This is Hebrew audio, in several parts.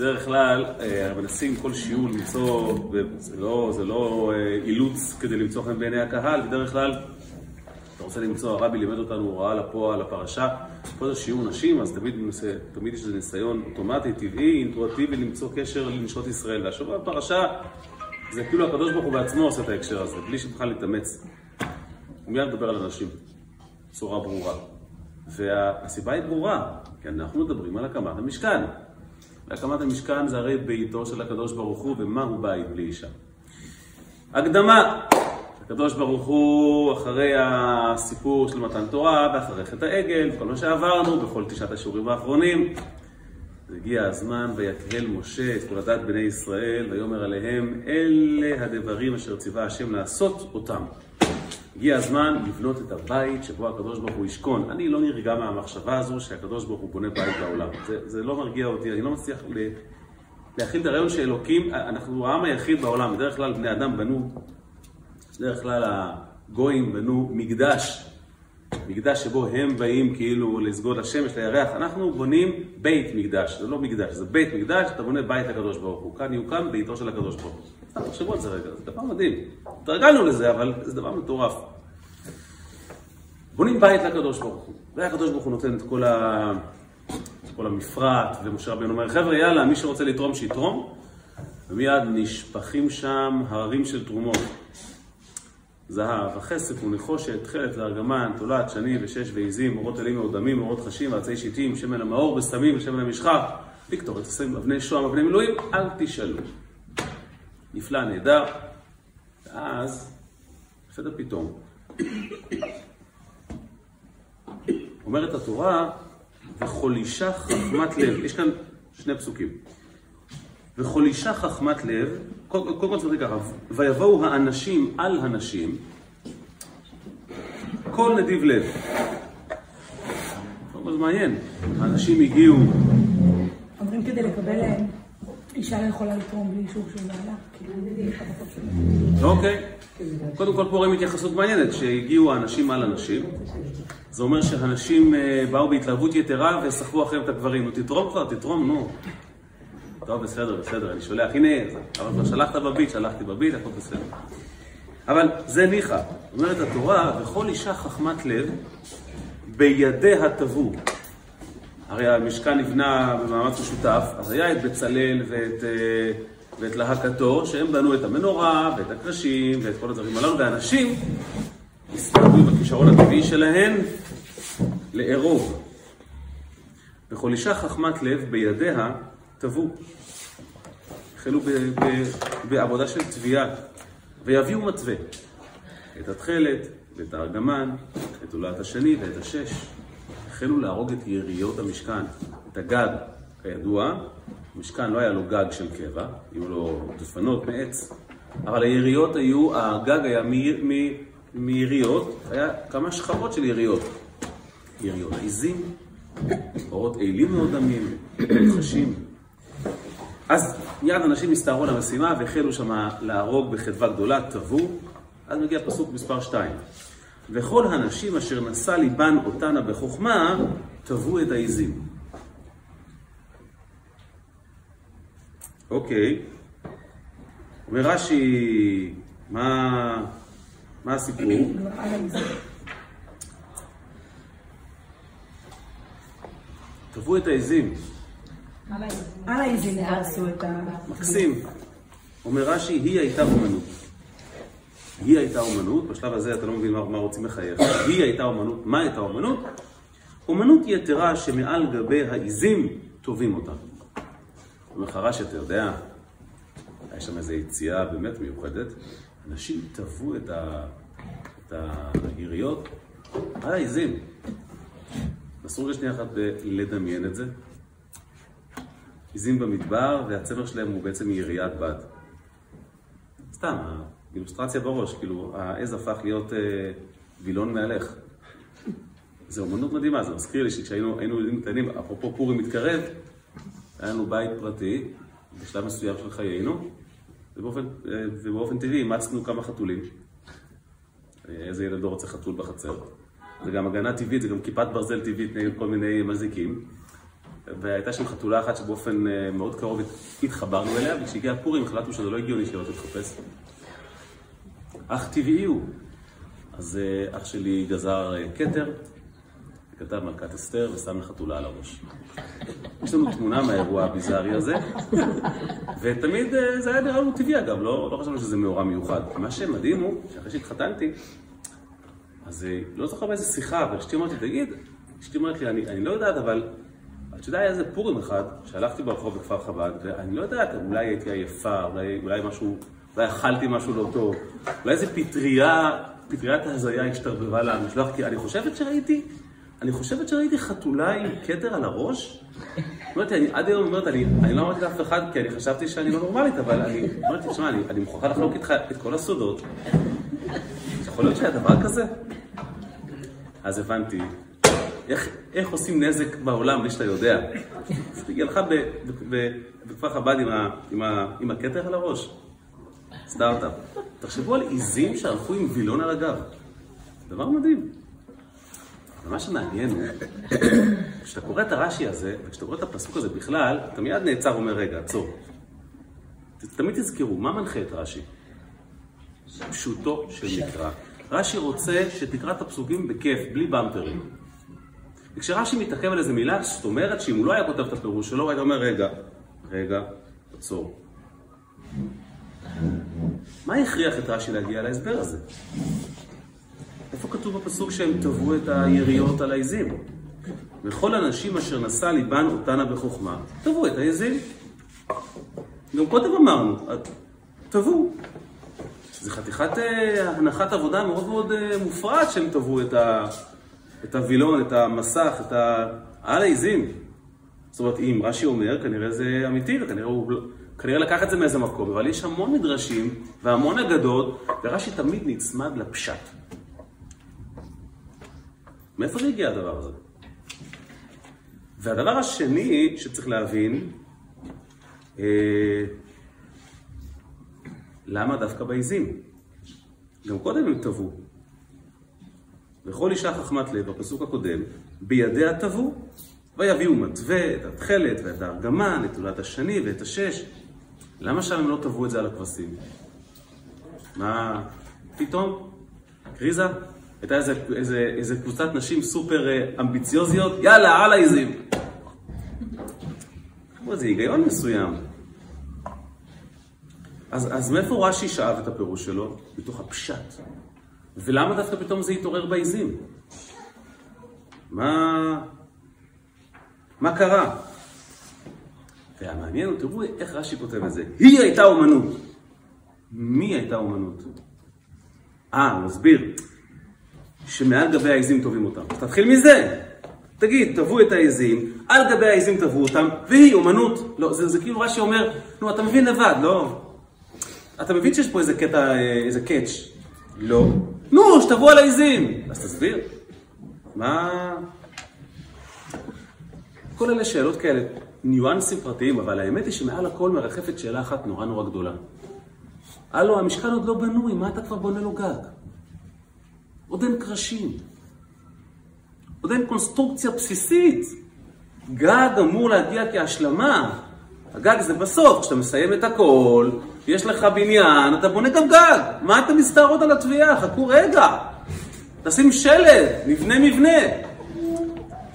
בדרך כלל אה, מנסים כל שיעור למצוא, זה לא, זה לא אה, אילוץ כדי למצוא חן בעיני הקהל, בדרך כלל אתה רוצה למצוא, הרבי לימד אותנו הוראה לפועל, לפרשה, פה זה שיעור נשים, אז תמיד, תמיד יש איזה ניסיון אוטומטי, טבעי, אינטואטיבי למצוא קשר לנשות ישראל. והשבוע בפרשה זה כאילו הקדוש ברוך הוא בעצמו עושה את ההקשר הזה, בלי שבכלל להתאמץ. הוא מיד מדבר על אנשים, בצורה ברורה. והסיבה היא ברורה, כי אנחנו מדברים על הקמת המשכן. והקמת המשכן זה הרי ביתו של הקדוש ברוך הוא, ומה הוא בית בלי אישה. הקדמה, הקדוש ברוך הוא, אחרי הסיפור של מתן תורה, ואחרי חטא העגל, וכל מה שעברנו, בכל תשעת השיעורים האחרונים, הגיע הזמן, ויקהל משה את תולדת בני ישראל, ויאמר עליהם, אלה הדברים אשר ציווה השם לעשות אותם. הגיע הזמן לבנות את הבית שבו הקדוש ברוך הוא ישכון. אני לא נרגע מהמחשבה הזו שהקדוש ברוך הוא בונה בית בעולם. זה, זה לא מרגיע אותי, אני לא מצליח ל... להכיל את הרעיון שאלוקים, אנחנו העם היחיד בעולם, בדרך כלל בני אדם בנו, בדרך כלל הגויים בנו מקדש, מקדש שבו הם באים כאילו לסגוד לשמש, לירח, אנחנו בונים בית מקדש, זה לא מקדש, זה בית מקדש, אתה בונה בית לקדוש ברוך הוא, כאן יוקם ביתו של הקדוש ברוך הוא. סתם תחשבו על זה רגע, זה דבר מדהים. התרגלנו לזה, אבל זה דבר מטורף. בונים בית לקדוש ברוך הוא, והקדוש ברוך הוא נותן את כל, ה... את כל המפרט, ומשה רבינו אומר, חבר'ה, יאללה, מי שרוצה לתרום, שיתרום, ומיד נשפכים שם הררים של תרומות. זהב, הכסף ונחושת, תכלת וארגמן, תולעת, שני ושש ועיזים, אורות אלים מאודמים, אורות חשים, ועצי שיטים, שמן המאור וסתמים ושמן המשחק, ויקטור, את אבני שוהם, אבני מילואים, אל תשאלו. נפלא, נהדר, ואז, בסדר פתאום, אומרת התורה, וכל אישה חכמת לב, יש כאן שני פסוקים, וכל אישה חכמת לב, קודם כל צריך ככה, ויבואו האנשים על הנשים, כל נדיב לב. זה מעניין, האנשים הגיעו... אומרים כדי לקבל אישה לא יכולה לתרום בלי אישור של בעלה. אוקיי. קודם כל פה רואים התייחסות מעניינת, שהגיעו האנשים על הנשים. זה אומר שהנשים אה, באו בהתלהבות יתרה וסחבו אחריהם את הגברים. נו, תתרום כבר, תתרום, נו. טוב, בסדר, בסדר, אני שולח, הנה, אבל כבר שלחת בביט, שלחתי בביט, הכל בסדר. אבל זה ניחא. אומרת התורה, וכל אישה חכמת לב, בידיה תבוא. הרי המשכן נבנה במאמץ משותף, אז היה את בצלאל ואת, אה, ואת להקתו, שהם בנו את המנורה ואת הקרשים ואת כל הדברים הללו, ואנשים הסתכלו בכישרון הטבעי שלהם לארוב. וכל אישה חכמת לב בידיה תבוא. החלו בעבודה של תביעה, ויביאו מתווה. את התכלת, ואת הארגמן, את עולת השני ואת השש. החלו להרוג את יריות המשכן, את הגג, כידוע, המשכן לא היה לו גג של קבע, היו לו דפנות מעץ, אבל היריות היו, הגג היה מיריות, היה כמה שכבות של יריות. יריות עיזים, אורות אילים מאוד עמים, חשים. אז מיד אנשים הסתערו על המשימה והחלו שם להרוג בחדווה גדולה, טבעו, אז מגיע פסוק מספר 2. וכל הנשים אשר נשא ליבן אותנה בחוכמה, טבעו את העיזים. אוקיי, אומר רש"י, מה, מה הסיפור? טבעו את העיזים. על העיזים הרסו את ה... מקסים. אומר רש"י, היא הייתה אומנות. היא הייתה אומנות, בשלב הזה אתה לא מבין מה, מה רוצים לחייך. היא הייתה אומנות, מה הייתה אומנות? אומנות יתרה שמעל גבי העיזים טובים אותה. אומר רש"י, אתה יודע, היה שם איזו יציאה באמת מיוחדת, אנשים טבעו את, ה... את היריות על העיזים. אסור לי שנייה אחת לדמיין את זה. עיזים במדבר, והצמר שלהם הוא בעצם יריית בד. סתם, אילוסטרציה בראש, כאילו העז הפך להיות אה, וילון מהלך. זו אומנות מדהימה, זה מזכיר לי שכשהיינו ילדים קטנים, אפרופו פורים מתקרב, היה לנו בית פרטי בשלב מסוים של חיינו, ובאופן, אה, ובאופן טבעי אימצנו כמה חתולים. אה, איזה ילד לא רוצה חתול בחצר. זה גם הגנה טבעית, זה גם כיפת ברזל טבעית נגד כל מיני מזיקים. והייתה שם חתולה אחת שבאופן מאוד קרוב התחברנו אליה, וכשהגיע פורים החלטנו שזה לא הגיוני שלא תתחפש. אך טבעי הוא. אז אה, אח שלי גזר אה, כתר, כתב מלכת אסתר ושם לחתולה על הראש. יש לנו תמונה מהאירוע הביזארי הזה, ותמיד זה היה נראה לנו טבעי אגב, לא, לא חשבנו שזה מאורע מיוחד. מה שמדהים הוא, שאחרי שהתחתנתי, אז לא זוכר באיזה שיחה, אבל אשתי אומרת לי, תגיד, אשתי אומרת לי, אני, אני לא יודעת, אבל את יודעת, היה איזה פורים אחד, שהלכתי ברחוב בכפר חב"ד, ואני לא יודעת, אולי הייתי עייפה, אולי, אולי משהו, אולי אכלתי משהו לא טוב, אולי איזה פטריה, פטריית ההזיה השתרבבה למשלוח, כי אני חושבת שראיתי, אני חושבת שראיתי חתולה עם כתר על הראש. אמרתי, אני עד היום אומרת, אני, אני לא אמרתי לאף אחד, כי אני חשבתי שאני לא נורמלית, אבל אני אמרתי, תשמע, אני, אני מוכרחה לחלוק איתך את כל הסודות. יכול להיות שהיה דבר כזה? אז הבנתי איך, איך עושים נזק בעולם בלי שאתה יודע. תגיע לך בכפר חב"ד עם הכתר על הראש. סטארט-אפ. תחשבו על עיזים שהלכו עם וילון על הגב. דבר מדהים. אבל מה שמעניין הוא, כשאתה קורא את הרש"י הזה, וכשאתה קורא את הפסוק הזה בכלל, אתה מיד נעצר ואומר, רגע, עצור. תמיד תזכרו, מה מנחה את רש"י? פשוטו של מקרא. רש"י רוצה שתקרא את הפסוקים בכיף, בלי במפרים. וכשרש"י מתעכב על איזה מילה, זאת אומרת שאם הוא לא היה כותב את הפירוש שלו, הוא היה אומר, רגע, רגע, עצור. מה הכריח את רש"י להגיע להסבר הזה? איפה כתוב בפסוק שהם טבעו את היריות על העזים? וכל הנשים אשר נשא ליבן אותנה בחוכמה, טבעו את העזים. גם קודם אמרנו, טבעו. זה חתיכת אה, הנחת עבודה מאוד מאוד אה, מופרעת שהם טבעו את. את הווילון, את המסך, את ה... על העיזים. זאת אומרת, אם רש"י אומר, כנראה זה אמיתי, וכנראה הוא... כנראה לקח את זה מאיזה מקום, אבל יש המון מדרשים והמון אגדות, ורש"י תמיד נצמד לפשט. מאיפה זה הגיע הדבר הזה? והדבר השני שצריך להבין, אה, למה דווקא בעיזים? גם קודם הם טבעו. וכל אישה חכמת לב, בפסוק הקודם, בידיה טבעו, ויביאו מתווה, את התכלת ואת הארגמן, את תולת השני ואת השש. למה שם הם לא טבעו את זה על הכבשים? מה, פתאום? קריזה? הייתה איזה, איזה, איזה קבוצת נשים סופר אה, אמביציוזיות, יאללה, על העיזים. זה היגיון מסוים. אז, אז מאיפה רש"י שאב את הפירוש שלו? מתוך הפשט. ולמה דווקא פתאום זה התעורר בעיזים? מה... מה קרה? והמעניין הוא, תראו איך רש"י כותב את זה. היא הייתה אומנות. מי הייתה אומנות? אה, הוא מסביר. שמעל גבי העיזים טובים אותם. תתחיל מזה. תגיד, טבעו את העיזים, על גבי העיזים טבעו אותם, והיא אומנות. לא, זה, זה כאילו רש"י אומר, נו, אתה מבין לבד, לא? אתה מבין שיש פה איזה קטע, אה, איזה קאץ'. לא. נו, שתבואו על העיזים. אז תסביר. מה... כל אלה שאלות כאלה, ניואנסים פרטיים, אבל האמת היא שמעל הכל מרחפת שאלה אחת נורא נורא גדולה. הלו, המשכן עוד לא בנוי, מה אתה כבר בונה לו גג? עוד אין קרשים. עוד אין קונסטרוקציה בסיסית. גג אמור להגיע כהשלמה. הגג זה בסוף, כשאתה מסיים את הכל, יש לך בניין, אתה בונה גם גג. מה אתה מסתערות על התביעה? חכו רגע. תשים שלד, נבנה מבנה.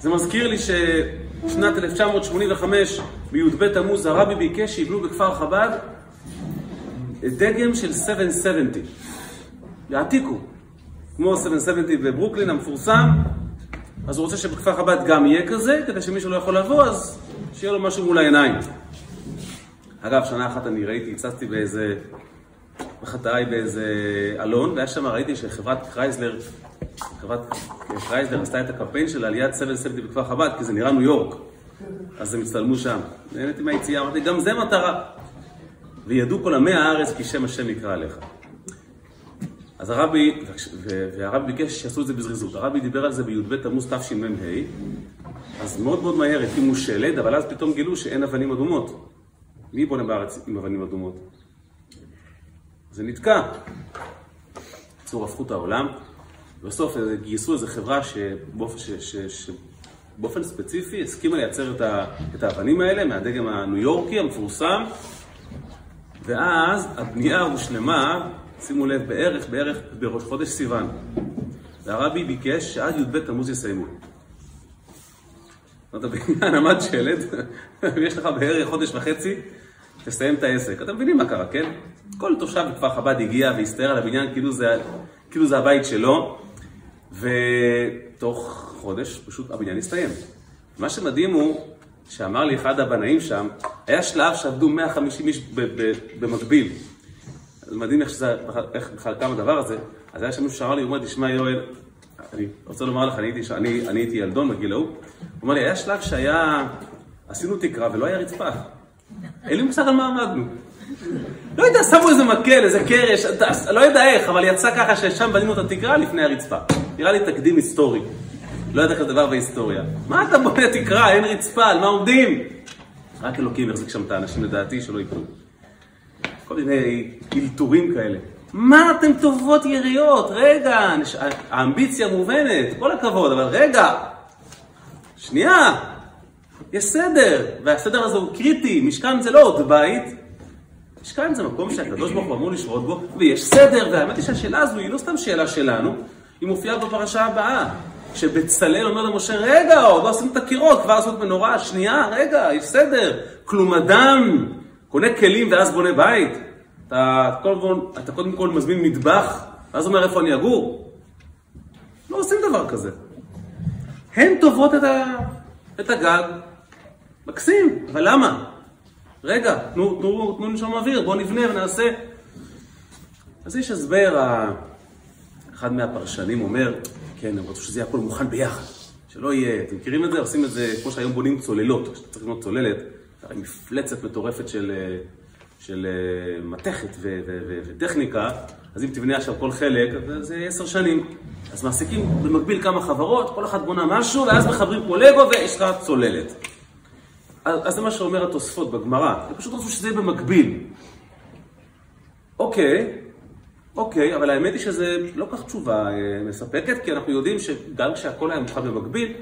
זה מזכיר לי ששנת 1985, בי"ב תמוז, הרבי ביקש שיבנו בכפר חב"ד דגם של 770. יעתיקו. כמו 770 בברוקלין המפורסם, אז הוא רוצה שבכפר חב"ד גם יהיה כזה, כדי שמישהו לא יכול לבוא, אז שיהיה לו משהו מול העיניים. אגב, שנה אחת אני ראיתי, הצצתי באיזה, בחטאי באיזה אלון, והיה שם, ראיתי שחברת קרייזלר, חברת קרייזלר עשתה את הקמפיין שלה ליד סבל סבתי בכפר חב"ד, כי זה נראה ניו יורק. אז הם הצטלמו שם. נהניתי מהיציאה, אמרתי, גם זה מטרה. וידעו כל עמי הארץ כי שם השם יקרא עליך. אז הרבי, והרבי ביקש שיעשו את זה בזריזות. הרבי דיבר על זה בי"ב תמוז תשמ"ה, אז מאוד מאוד מהר הקימו שלד, אבל אז פתאום גילו שאין אבנים אדומות. מי בונה בארץ עם אבנים אדומות? זה נתקע. בקיצור, הפכו את העולם. בסוף גייסו איזו חברה שבאופן ש... ש... ש... באופן ספציפי הסכימה לייצר את, ה, את האבנים האלה מהדגם הניו יורקי המפורסם, ואז הבנייה הושלמה, שימו לב, בערך, בערך בראש חודש סיוון. והרבי ביקש שעד י"ב תמוז יסיימו. זאת אומרת, הבניין עמד שלט, ויש לך בערך חודש וחצי, תסיים את העסק. אתם מבינים מה קרה, כן? כל תושב בכפר חב"ד הגיע והסתער על הבניין כאילו זה, כאילו זה הבית שלו, ותוך חודש פשוט הבניין הסתיים. מה שמדהים הוא, שאמר לי אחד הבנאים שם, היה שלב שעבדו 150 איש במקביל. זה מדהים איך, שזה, איך בכלל קם הדבר הזה. אז היה שם מישהו שאמר לי, הוא אומר, תשמע יואל, אני רוצה לומר לך, אני הייתי, אני, אני הייתי ילדון בגיל ההוא, הוא אומר לי, היה שלב שהיה, עשינו תקרה ולא היה רצפה. אין לי מושג על מה עמדנו. לא יודע, שמו איזה מקל, איזה קרש, לא יודע איך, אבל יצא ככה ששם בנינו את התקרה לפני הרצפה. נראה לי תקדים היסטורי. לא יודע כזה דבר בהיסטוריה. מה אתה בונה תקרה, אין רצפה, על מה עומדים? רק אלוקים יחזיק שם את האנשים לדעתי שלא יקרו. כל מיני אלתורים כאלה. מה אתם טובות יריות? רגע, האמביציה מובנת, כל הכבוד, אבל רגע, שנייה, יש סדר, והסדר הזה הוא קריטי, משכן זה לא עוד בית, משכן זה מקום שהקדוש ברוך הוא אמור לשרות בו, ויש סדר, והאמת היא שהשאלה הזו היא לא סתם שאלה שלנו, היא מופיעה בפרשה הבאה. כשבצלאל אומר למשה, רגע, עוד לא עשינו את הקירות, כבר לעשות מנורה, שנייה, רגע, יש סדר. כלום אדם קונה כלים ואז בונה בית. אתה, כל, אתה קודם כל מזמין מטבח, ואז אומר איפה אני אגור. לא עושים דבר כזה. הן טובות את, ה, את הגג, מקסים, אבל למה? רגע, תנו, תנו, תנו נשום אוויר, בואו נבנה ונעשה. אז יש הסבר, אחד מהפרשנים אומר, כן, הם רצו שזה יהיה הכל מוכן ביחד, שלא יהיה, אתם מכירים את זה? עושים את זה כמו שהיום בונים צוללות, כשצריך לבנות צוללת, הרי מפלצת מטורפת של, של אה, מתכת ו- ו- ו- וטכניקה, אז אם תבנה עכשיו כל חלק, זה עשר שנים. אז מעסיקים במקביל כמה חברות, כל אחת בונה משהו, ואז מחברים פה לגו ויש לך צוללת. אז זה מה שאומר התוספות בגמרא, הם פשוט רצו שזה יהיה במקביל. אוקיי, אוקיי, אבל האמת היא שזה לא כך תשובה אה, מספקת, כי אנחנו יודעים שגם כשהכל היה מוכן במקביל,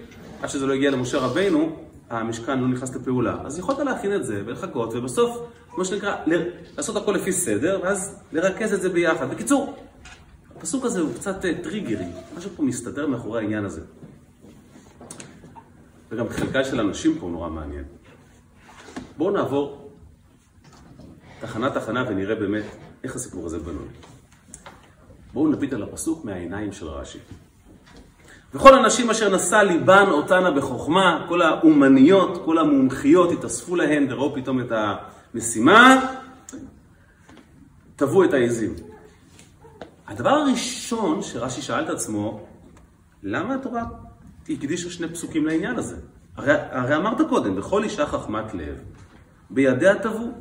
עד שזה לא הגיע למשה רבינו, המשכן לא נכנס לפעולה. אז יכולת להכין את זה ולחכות, ובסוף, מה שנקרא, לעשות הכל לפי סדר, ואז לרכז את זה ביחד. בקיצור, הפסוק הזה הוא קצת אה, טריגרי, משהו פה מסתדר מאחורי העניין הזה. וגם חלקה של אנשים פה נורא מעניין. בואו נעבור תחנה-תחנה ונראה באמת איך הסיפור הזה בנוי. בואו נביט על הפסוק מהעיניים של רש"י. וכל הנשים אשר נשא ליבן אותנה בחוכמה, כל האומניות, כל המומחיות התאספו להן וראו פתאום את המשימה, טבעו את העזים. הדבר הראשון שרש"י שאל את עצמו, למה התורה הקדישה שני פסוקים לעניין הזה? הרי, הרי אמרת קודם, בכל אישה חכמת לב, בידיה טבעו.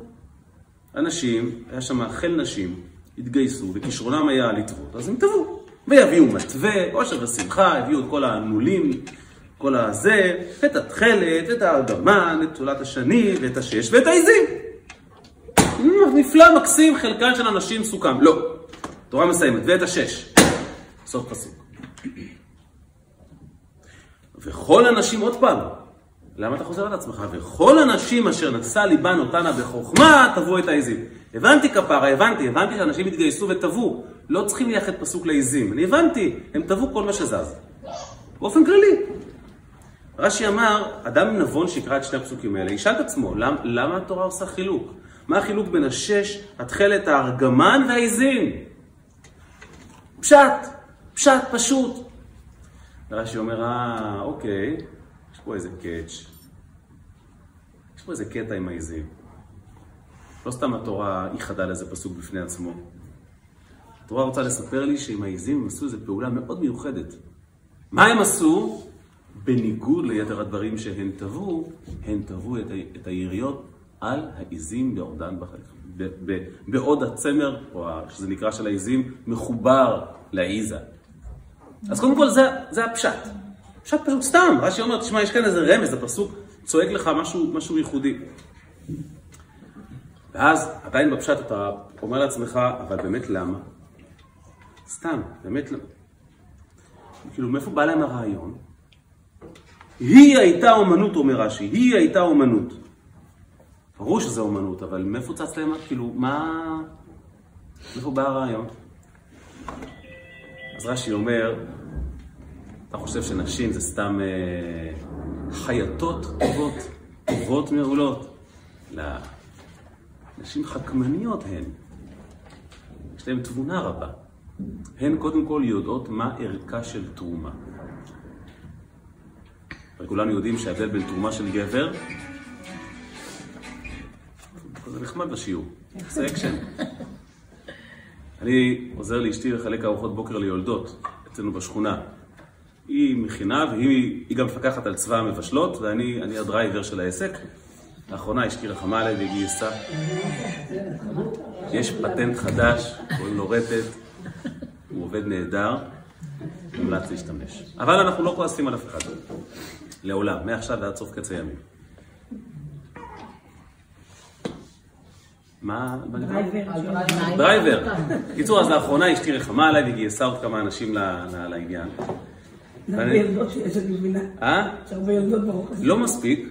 אנשים, היה שם חיל נשים, התגייסו, וכישרונם היה לטוות, אז הם טבעו. ויביאו מתווה, עושר ושמחה, הביאו את כל הנולים, כל הזה, את התכלת, את הארגמן, את תולת השני, ואת השש, ואת העיזים. נפלא, מקסים, חלקן של אנשים סוכם. לא. תורה מסיימת, ואת השש. סוף פסוק. וכל הנשים, עוד פעם, למה אתה חוזר על עצמך? וכל הנשים אשר נשא ליבן אותנה בחוכמה, תבעו את העזים. הבנתי כפרה, הבנתי, הבנתי שאנשים התגייסו וטבעו. לא צריכים לייחד פסוק לעזים. אני הבנתי, הם טבעו כל מה שזז. באופן כללי. רש"י אמר, אדם נבון שיקרא את שני הפסוקים האלה, ישאל את עצמו, למ, למה התורה עושה חילוק? מה החילוק בין השש, התכלת, הארגמן והעזים? פשט, פשט פשוט. רש"י אומר, אה, אוקיי, פה איזה קאץ'. יש פה איזה קטע עם העזים. לא סתם התורה ייחדה לזה פסוק בפני עצמו. התורה רוצה לספר לי שעם העזים הם עשו איזו פעולה מאוד מיוחדת. מה הם עשו? בניגוד ליתר הדברים שהן טבעו, הן טבעו את, את היריות על העזים בעודן בחיים. בעוד הצמר, או שזה נקרא של העזים, מחובר לעיזה. אז קודם כל זה, זה הפשט. פשט פשוט סתם, רש"י אומר, תשמע, יש כאן איזה רמז, הפסוק צועק לך משהו, משהו ייחודי. ואז עדיין בפשט אתה אומר לעצמך, אבל באמת למה? סתם, באמת למה? כאילו, מאיפה בא להם הרעיון? היא הייתה אומנות, אומר רש"י, היא הייתה אומנות. ברור שזה אומנות, אבל מאיפה צץ להם, כאילו, מה... מאיפה בא הרעיון? אז רש"י אומר, אתה חושב שנשים זה סתם אה, חייטות טובות, טובות מעולות? לא. נשים חכמניות הן. יש להן תבונה רבה. הן קודם כל יודעות מה ערכה של תרומה. וכולנו יודעים שההבדל בין תרומה של גבר, זה נחמד בשיעור, זה אקשן. אני עוזר לאשתי לחלק ארוחות בוקר ליולדות אצלנו בשכונה. היא מכינה והיא גם מפקחת על צבא המבשלות ואני ה driver של העסק. לאחרונה רחמה עליי והיא גייסה. יש פטנט חדש, קוראים לו רטט, הוא עובד נהדר, מומלץ להשתמש. אבל אנחנו לא כועסים על אף אחד. לעולם, מעכשיו ועד סוף קץ הימים. מה? driver. קיצור, אז לאחרונה אשתי רחמה עליי והיא גייסה עוד כמה אנשים לעניין. הרבה ילדות שיש, אני מבינה. אה? יש הרבה ילדות ברוך הזה. לא מספיק,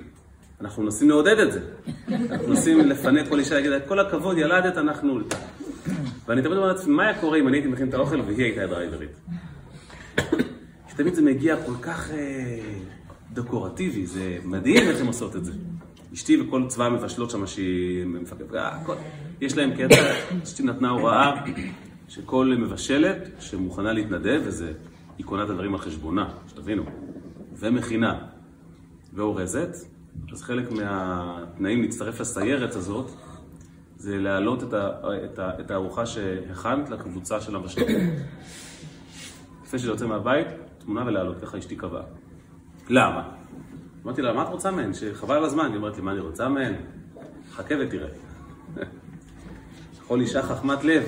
אנחנו מנסים לעודד את זה. אנחנו מנסים לפנק כל אישה, להגיד, כל הכבוד, ילדת, אנחנו... ואני תמיד אומר לעצמי, מה היה קורה אם אני הייתי מכין את האוכל והיא הייתה הדרייברית? תמיד זה מגיע כל כך אה, דקורטיבי, זה מדהים איך הן עושות את זה. אשתי וכל צבא המבשלות שם שהיא מפקדת, אה, יש להם קטע, אשתי נתנה הוראה שכל מבשלת שמוכנה להתנדב, וזה, היא קונה את הדברים על חשבונה, שתבינו, ומכינה ואורזת, אז חלק מהתנאים להצטרף לסיירת הזאת, זה להעלות את, ה, את, ה, את הארוחה שהכנת לקבוצה של המבשלים. לפני שזה יוצא מהבית, תמונה ולהעלות, ככה אשתי קבעה. למה? אמרתי לה, מה את רוצה מהן? שחבל על הזמן. היא אומרת לי, מה אני רוצה מהן? חכה ותראה. יכול אישה חכמת לב.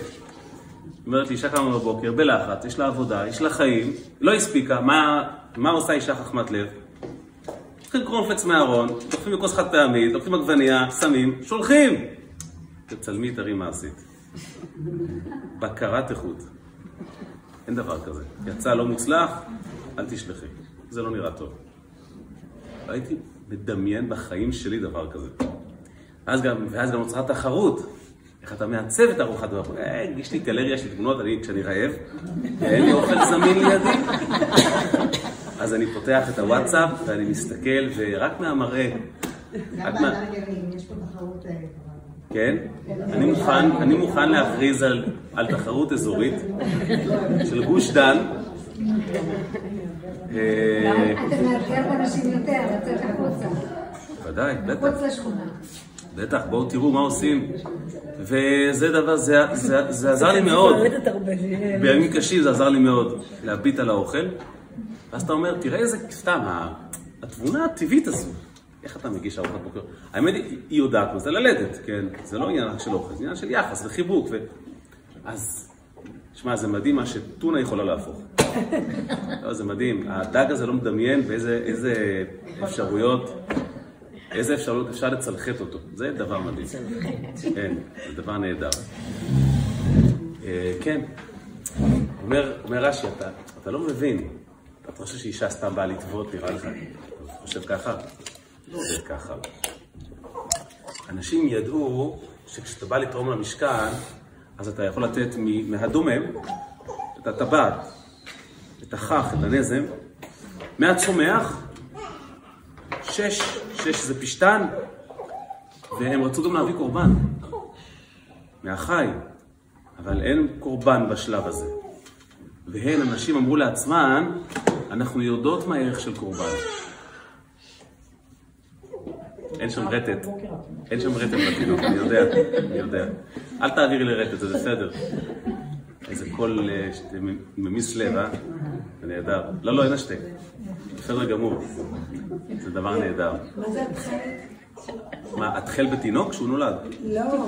אומרת לי, אישה קמה בבוקר, בלחץ, יש לה עבודה, יש לה חיים, לא הספיקה, מה, מה עושה אישה חכמת לב? לוקחים קרונפלקס מהארון, לוקחים בכוס חד פעמית, לוקחים עגבנייה, שמים, שולחים. תצלמי את הרים מעשית. בקרת איכות. אין דבר כזה. יצא לא מוצלח, אל תשלחי. זה לא נראה טוב. הייתי מדמיין בחיים שלי דבר כזה. ואז גם, ואז גם נוצרה תחרות. איך אתה מעצב את ארוחת הבוקר? יש לי גלריה של תמונות, אני, כשאני רעב, ואין לי אוכל זמין לידי. אז אני פותח את הוואטסאפ ואני מסתכל, ורק מהמראה... גם באתר יש פה תחרות... אה, כן? אני מוכן, אני מוכן להכריז על, על תחרות אזורית של גוש דן. אה, אתה מאתגר באנשים יותר, לצאת החוצה. ודאי, בטח. מחוץ לשכונה. בטח, בואו תראו מה עושים. וזה דבר, זה, זה, זה עזר לי מאוד. בימים קשים זה עזר לי מאוד להביט על האוכל. ואז אתה אומר, תראה איזה, סתם, התבונה הטבעית הזו. איך אתה מגיש ארוחת בוקר? האמת היא, היא יודעת מה זה ללדת, כן? זה לא עניין של אוכל, זה עניין של יחס וחיבוק. ו... אז, שמע, זה מדהים מה שטונה יכולה להפוך. לא, זה מדהים. הדג הזה לא מדמיין באיזה איזה אפשרויות, איזה אפשרויות אפשר לצלחת אותו. זה דבר מדהים. כן, זה דבר נהדר. אה, כן. אומר, רש"י, אתה, לא מבין. אתה חושב שאישה סתם באה לטבות, נראה לך? אתה חושב ככה? לא עובד ככה. אנשים ידעו שכשאתה בא לתרום למשכן, אז אתה יכול לתת מהדומם את הטבעת, את הכך, את הנזם, מהצומח, שש, שש זה פשתן, והם רצו גם להביא קורבן, מהחי, אבל אין קורבן בשלב הזה. והן, הנשים אמרו לעצמן, אנחנו יודעות מה הערך של קורבן. אין שם רטט. אין שם רטט בתינוק, אני יודע, אני יודע. אל תעבירי לרטט, זה בסדר. איזה קול אה, ממיס לב, אה? זה נהדר. לא, לא, אין השתק. בסדר גמור. זה דבר נהדר. מה זה התכלת? מה, התחל בתינוק כשהוא נולד? לא,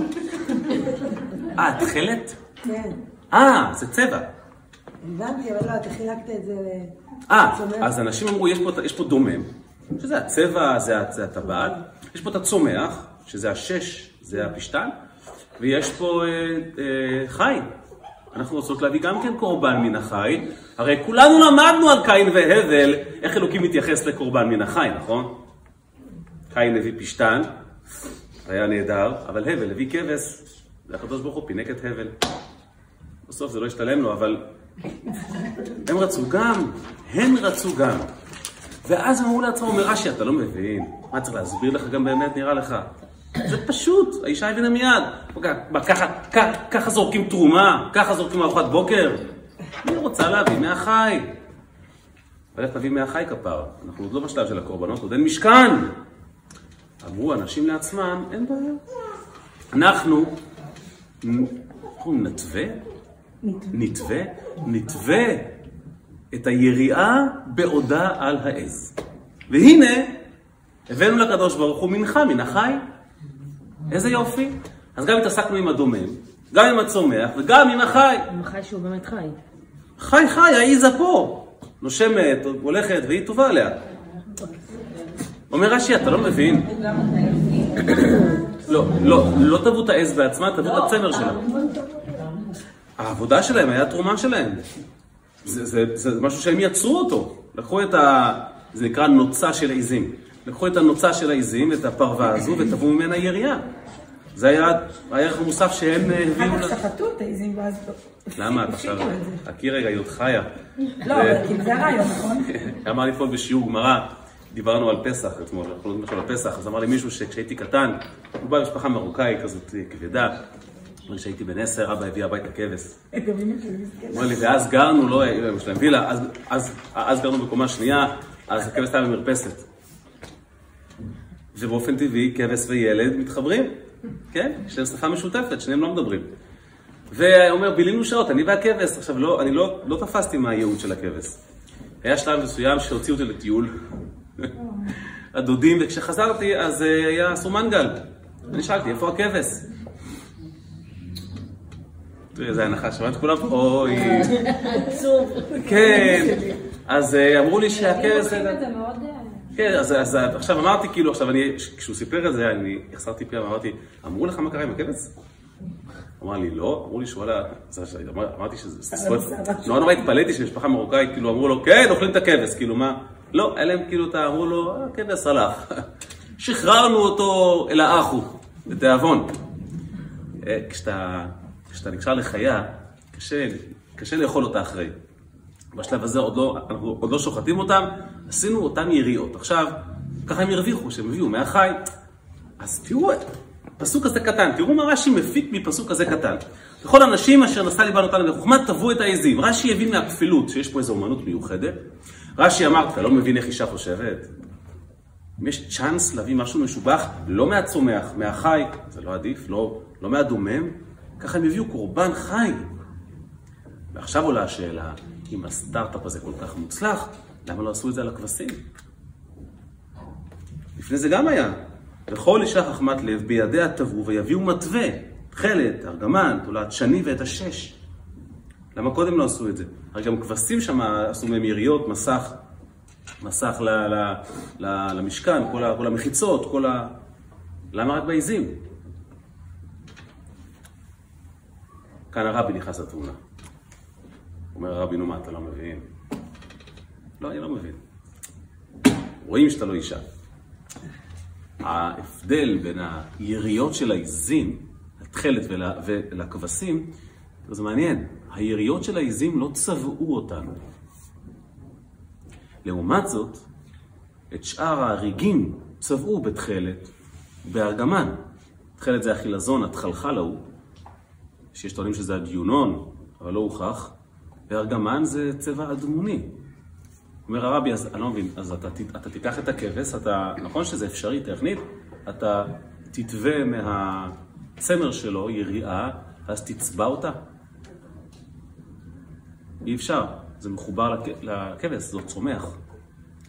אה, התכלת? כן. אה, זה צבע. הבנתי, אבל לא, אתה חילקת את זה ל... אה. אז אנשים אמרו, יש פה, יש פה דומם, שזה הצבע, זה הטבעת, יש פה את הצומח, שזה השש, זה הפשתן, ויש פה אה, אה, חי, אנחנו רוצות להביא גם כן קורבן מן החי. הרי כולנו למדנו על קין והבל, איך אלוקים מתייחס לקורבן מן החי, נכון? קין הביא פשתן, היה נהדר, אבל הבל הביא כבש, והקדוש ברוך הוא פינק את הבל. בסוף זה לא השתלם לו, אבל הם רצו גם, הם רצו גם. ואז הם אמרו לעצמם, אומר רש"י, אתה לא מבין, מה צריך להסביר לך גם באמת נראה לך? זה פשוט, האישה הבינה מיד. מה, ככה, זורקים תרומה? ככה זורקים ארוחת בוקר? אני רוצה להביא מהחי. ולך תביא מהחי כפר. אנחנו עוד לא בשלב של הקורבנות, עוד אין משכן. אמרו אנשים לעצמם, אין בעיה. אנחנו, אנחנו נתווה, נתווה, נתווה את היריעה בעודה על העז. והנה, הבאנו לקדוש ברוך הוא מנחה מן החי. איזה יופי. אז גם התעסקנו עם הדומם, גם עם הצומח וגם עם החי. עם החי שהוא באמת חי. חי חי, העיזה פה. נושמת, הולכת, והיא טובה עליה. אומר רש"י, אתה לא מבין? לא, לא, לא תבעו את העז בעצמה, תבעו את הצמר שלה. העבודה שלהם היה התרומה שלהם. זה, זה, זה משהו שהם יצרו אותו. לקחו את ה... זה נקרא נוצה של עיזים. לקחו את הנוצה של העיזים, את הפרווה הזו, וטבעו ממנה ירייה. זה היה הערך המוסף שהם אה, הביאו... אחר כך שחטו את העזים ואז... למה את עכשיו... הכי רגע, היא עוד חיה. לא, אבל כאילו זה הרעיון, נכון? אמר לי אתמול בשיעור גמרא, דיברנו על פסח אתמול, אנחנו לומדים עכשיו על פסח, אז אמר לי מישהו שכשהייתי קטן, הוא בא ממשפחה מרוקאי כזאת כבדה, כשהייתי בן עשר, אבא הביא הביתה כבש. אמר לי, ואז גרנו, לא, יש להם וילה, אז גרנו בקומה שנייה, אז הכבש היה במרפסת. ובאופן טבעי, כבש וילד מתחברים, כן? יש להם שפה משותפת, שניהם לא מדברים. ואומר, בילינו שעות, אני והכבש. עכשיו, לא, אני לא, לא תפסתי מה הייעוד של הכבש. היה שלב מסוים שהוציאו אותי לטיול, הדודים, וכשחזרתי, אז אה, היה עשו מנגל. אני שאלתי, איפה הכבש? תראי, איזה הנחה, שמעת כולם? אוי. עצוב. כן. אז אה, אמרו לי שהכבש... כן, אז, אז עכשיו אמרתי, כאילו, עכשיו אני, כשהוא סיפר את זה, אני החסרתי פיה ואמרתי, אמרו לך מה קרה עם הכבש? אמר לי, לא, אמרו לי שוואלה, אמרתי שזה ספורט, נורא נורא התפלאתי שמשפחה מרוקאית, כאילו אמרו לו, כן, אוכלים את הכבש, כאילו מה? לא, היה להם כאילו, אמרו לו, הכבש הלך. שחררנו אותו אל האחו, בתיאבון. כשאתה, כשאתה נקשר לחיה, קשה לאכול אותה אחרי. בשלב הזה עוד לא, אנחנו עוד לא שוחטים אותם, עשינו אותם יריעות. עכשיו, ככה הם הרוויחו, שהם הביאו מהחי. אז תראו, פסוק כזה קטן, תראו מה רש"י מפיק מפסוק כזה קטן. לכל אנשים אשר נשא ליבן אותנו בחוכמה, תבעו את העזים. רש"י הבין מהכפילות שיש פה איזו אומנות מיוחדת. רש"י אמר, אתה לא מבין איך אישה חושבת? אם יש צ'אנס להביא משהו משובח, לא מהצומח, מהחי, זה לא עדיף, לא, לא מהדומם, ככה הם הביאו קורבן חי. ועכשיו עולה השאלה, אם הסטארט-אפ הזה כל כך מוצלח, למה לא עשו את זה על הכבשים? לפני זה גם היה. וכל אישה חכמת לב בידיה תבעו ויביאו מתווה, תכלת, ארגמן, תולעת שני ואת השש. למה קודם לא עשו את זה? הרי גם כבשים שם עשו מהם יריות, מסך, מסך ל, ל, ל, למשכן, כל, ה, כל המחיצות, כל ה... למה רק בעיזים? כאן הרבי נכנס לתמונה. אומר הרבי, נו מה, אתה לא מבין? לא, אני לא מבין. רואים שאתה לא אישה. ההבדל בין היריות של העיזים, התכלת ולכבשים, זה מעניין. היריות של העיזים לא צבעו אותנו. לעומת זאת, את שאר הריגים צבעו בתכלת ובארגמן. תכלת זה החילזון, התחלחל ההוא, שיש טוענים שזה הדיונון, אבל לא הוכח. וארגמן זה צבע אדמוני. אומר הרבי, אז אני לא מבין, אז אתה, אתה תיקח את הכבש, אתה, נכון שזה אפשרי טכנית, אתה תתווה מהצמר שלו יריעה, ואז תצבע אותה? אי אפשר, זה מחובר לכבש, זה צומח.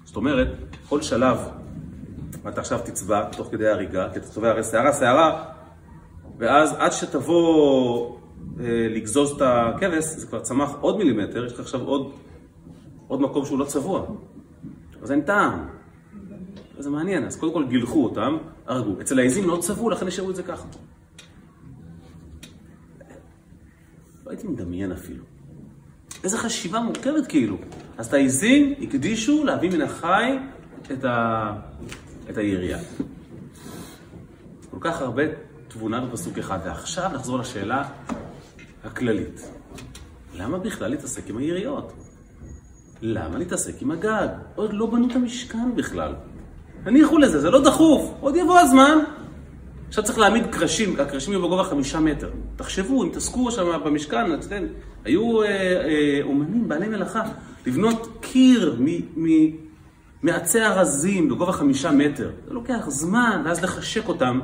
זאת אומרת, כל שלב, אתה עכשיו תצבע תוך כדי הריגה, כי אתה צובע הרי שערה, שערה, ואז עד שתבוא לגזוז את הכבש, זה כבר צמח עוד מילימטר, יש לך עכשיו עוד, עוד מקום שהוא לא צבוע. אז אין טעם. זה מעניין, אז קודם כל גילחו אותם, הרגו. אצל העזים לא צבעו, לכן השאירו את זה ככה. לא הייתי מדמיין אפילו. איזה חשיבה מורכבת כאילו. אז את העיזים הקדישו להביא מן החי את, ה... את הירייה. כל כך הרבה תבונה בפסוק אחד. ועכשיו נחזור לשאלה הכללית. למה בכלל להתעסק עם היריות? למה להתעסק עם הגג? עוד לא בנו את המשכן בכלל. הניחו לזה, זה לא דחוף, עוד יבוא הזמן. עכשיו צריך להעמיד קרשים, הקרשים יהיו בגובה חמישה מטר. תחשבו, אם תעסקו שם במשכן, אתם, היו אה, אה, אומנים, בעלי מלאכה, לבנות קיר מעצי ארזים בגובה חמישה מטר. זה לוקח זמן, ואז לחשק אותם,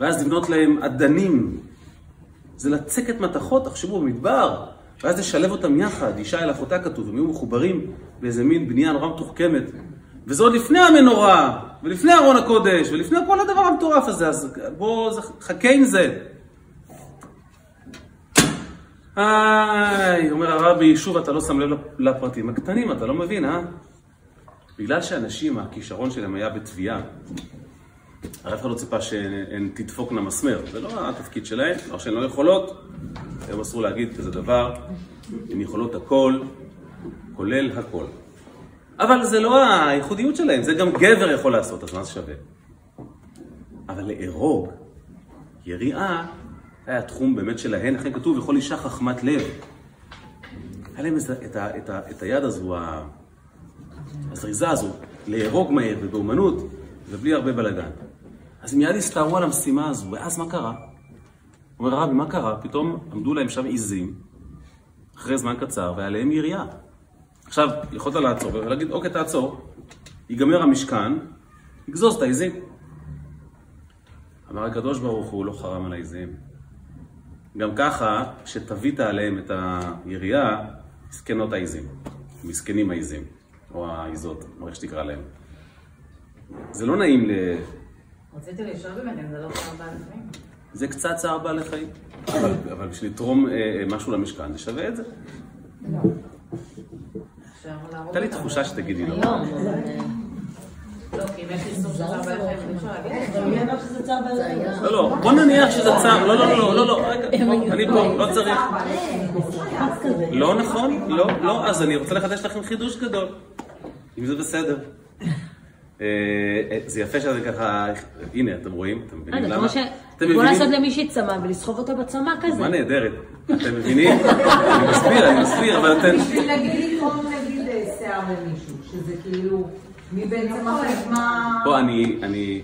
ואז לבנות להם אדנים. זה לצקת מתכות, תחשבו, במדבר, ואז לשלב אותם יחד, אישה אל אחותה כתוב, הם יהיו מחוברים באיזה מין בנייה נורא מתוחכמת. וזה עוד לפני המנורה, ולפני ארון הקודש, ולפני כל הדבר המטורף הזה, אז בואו, חכה עם זה. איי, אומר הרבי, שוב אתה לא שם לב לפרטים הקטנים, אתה לא מבין, אה? בגלל שאנשים, הכישרון שלהם היה בתביעה, הרי אף אחד לא ציפה שהן תדפוקנה מסמר, זה לא התפקיד שלהן, לא שהן לא יכולות, היום אסור להגיד כזה דבר, הן יכולות הכל, כולל הכל. אבל זה לא הייחודיות שלהם, זה גם גבר יכול לעשות, אז מה זה שווה? אבל לארוג, יריעה, היה תחום באמת שלהן, לכן כתוב, לכל אישה חכמת לב. היה להם את, את, את, את היד הזו, הזריזה הזו, לארוג מהר ובאומנות, ובלי הרבה בלאגן. אז מיד הסתערו על המשימה הזו, ואז מה קרה? אומר הרבי, מה קרה? פתאום עמדו להם שם עיזים, אחרי זמן קצר, ועליהם יריעה. עכשיו, יכולת לעצור ולהגיד, אוקיי, תעצור, ייגמר המשכן, יגזוז את העיזים. אמר הקדוש ברוך הוא, לא חרם על העיזים. גם ככה, כשתבית עליהם את היריעה, מסכנות העיזים. מסכנים העיזים, או העיזות, או איך שתקרא להם. זה לא נעים ל... רציתי לשאול באמת אם זה לא צער בעלי חיים. זה קצת צער בעלי חיים, אבל, אבל בשביל לתרום אה, אה, משהו למשכן, זה שווה את זה. לא. הייתה לי תחושה שתגידי לא. לא, כי אם יש איסור של צער בעלי חיים, אי אפשר להגיד את זה. לא, לא, בוא נניח שזה צער, לא, לא, לא, לא, לא, רגע, אני פה, לא צריך. לא נכון, לא, לא, אז אני רוצה לחדש לכם חידוש גדול, אם זה בסדר. אה, אה, זה יפה שזה ככה, הנה, אתם רואים? אתם מבינים רגע, למה? כמו ש... אתם בוא? לעשות למישהי צמא ולסחוב אותה בצמא כזה. דוגמה נהדרת. אתם מבינים? אני מסביר, אני מסביר, אבל אתם... בשביל נגיד לתרום נגיד אה, שיער למישהו, שזה כאילו, מי בעצם מחליט מה... פה אני, אני,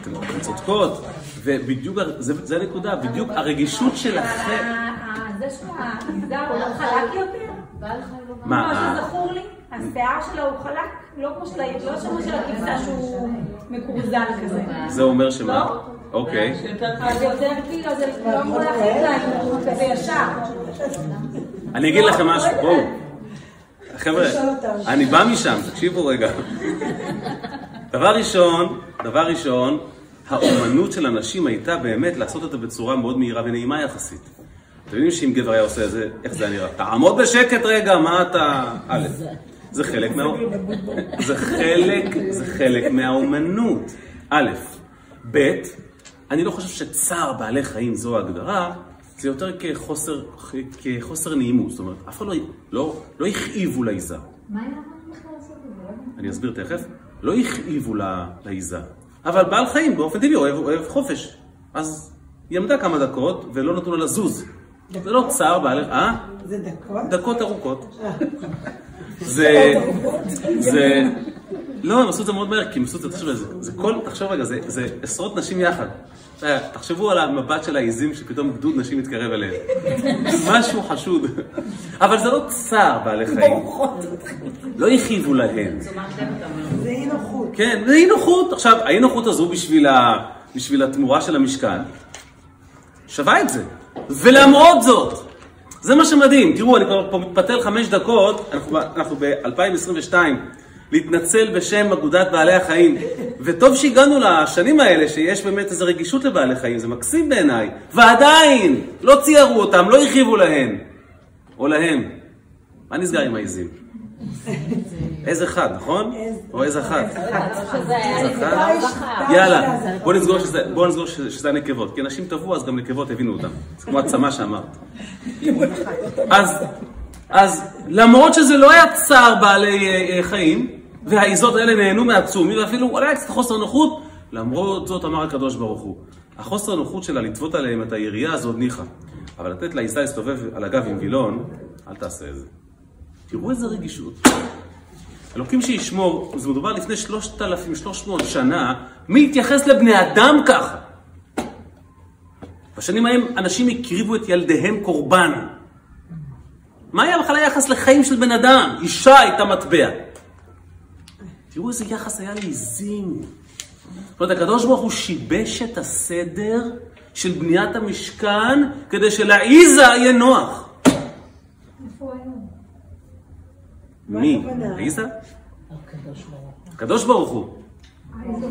אתן אתן צודקות, ובדיוק, זה זה הנקודה, בדיוק הרגישות שלכם, זה שהמגזר הוא לא חלק יותר? מה, מה אה, שזכור לי, השיער שלה הוא חלק, לא כמו של ה... לא כמו של הכבשה שהוא מקורזל כזה. זה אומר שמה? לא. אוקיי, אז זה יותר כאילו, זה לא אמור להחליט לה אם הוא כזה ישר. אני אגיד לכם משהו, בואו. חבר'ה, אני בא משם, תקשיבו רגע. דבר ראשון, דבר ראשון, האומנות של הנשים הייתה באמת לעשות אותה בצורה מאוד מהירה ונעימה יחסית. אתם יודעים שאם גבר היה עושה את זה, איך זה היה נראה? תעמוד בשקט רגע, מה אתה... א', זה חלק מה... זה חלק, זה חלק מהאומנות. א', ב', אני לא חושב שצער בעלי חיים זו ההגדרה, זה יותר כחוסר, כחוסר נעימות. זאת אומרת, אף אחד לא, לא, לא הכאיבו לעיזה. מה היה לנו בכלל לעשות את זה? לא. אני אסביר תכף. לא הכאיבו לעיזה. אבל בעל חיים באופן טבעי אוהב, אוהב חופש. אז היא עמדה כמה דקות ולא נתנו לה לזוז. זה לא צער בעלי... אה? זה דקות? דקות ארוכות. זה... זה... לא, הם עשו את זה מאוד מהר, כי הם עשו את זה, תחשוב על זה, זה כל, תחשוב רגע, זה, זה עשרות נשים יחד. יודע, תחשבו על המבט של העיזים שפתאום גדוד נשים מתקרב אליהם. משהו חשוד. אבל זה לא צער בעלי חיים. לא הכאיבו אומר. זה אי נוחות. כן, זה אי נוחות. עכשיו, האי נוחות הזו בשביל, ה... בשביל התמורה של המשכן, שווה את זה. ולמרות זאת, זה מה שמדהים. תראו, אני כבר פה מתפתל חמש דקות, אנחנו, אנחנו ב-2022, להתנצל בשם אגודת בעלי החיים. וטוב שהגענו לשנים האלה, שיש באמת איזו רגישות לבעלי חיים, זה מקסים בעיניי. ועדיין, לא ציירו אותם, לא הרחיבו להן. או להם. מה נסגר עם העיזים? עז אחד, נכון? או עז אחת? יאללה, בוא נסגור שזה- הנקבות. כי אנשים טבעו, אז גם נקבות הבינו אותם. זה כמו הצמא שאמרת. אז, אז למרות שזה לא היה צער בעלי אה, אה, חיים, והעיזות האלה נהנו מהצומי, ואפילו אולי היה קצת חוסר נוחות, למרות זאת אמר הקדוש ברוך הוא. החוסר נוחות שלה לטוות עליהם את הירייה הזאת ניחא. אבל לתת לעיזה להסתובב על הגב עם וילון, אל תעשה את זה. תראו איזה רגישות. אלוקים שישמור, זה מדובר לפני 3,300 שנה, מי התייחס לבני אדם ככה? בשנים ההם אנשים הקריבו את ילדיהם קורבן. מה היה בכלל היחס לחיים של בן אדם? אישה הייתה מטבע. תראו איזה יחס היה לעיזים. זאת אומרת, הקדוש ברוך הוא שיבש את הסדר של בניית המשכן כדי שלעיזה יהיה נוח. איפה הוא היום? מי? עיזה? הקדוש ברוך הוא.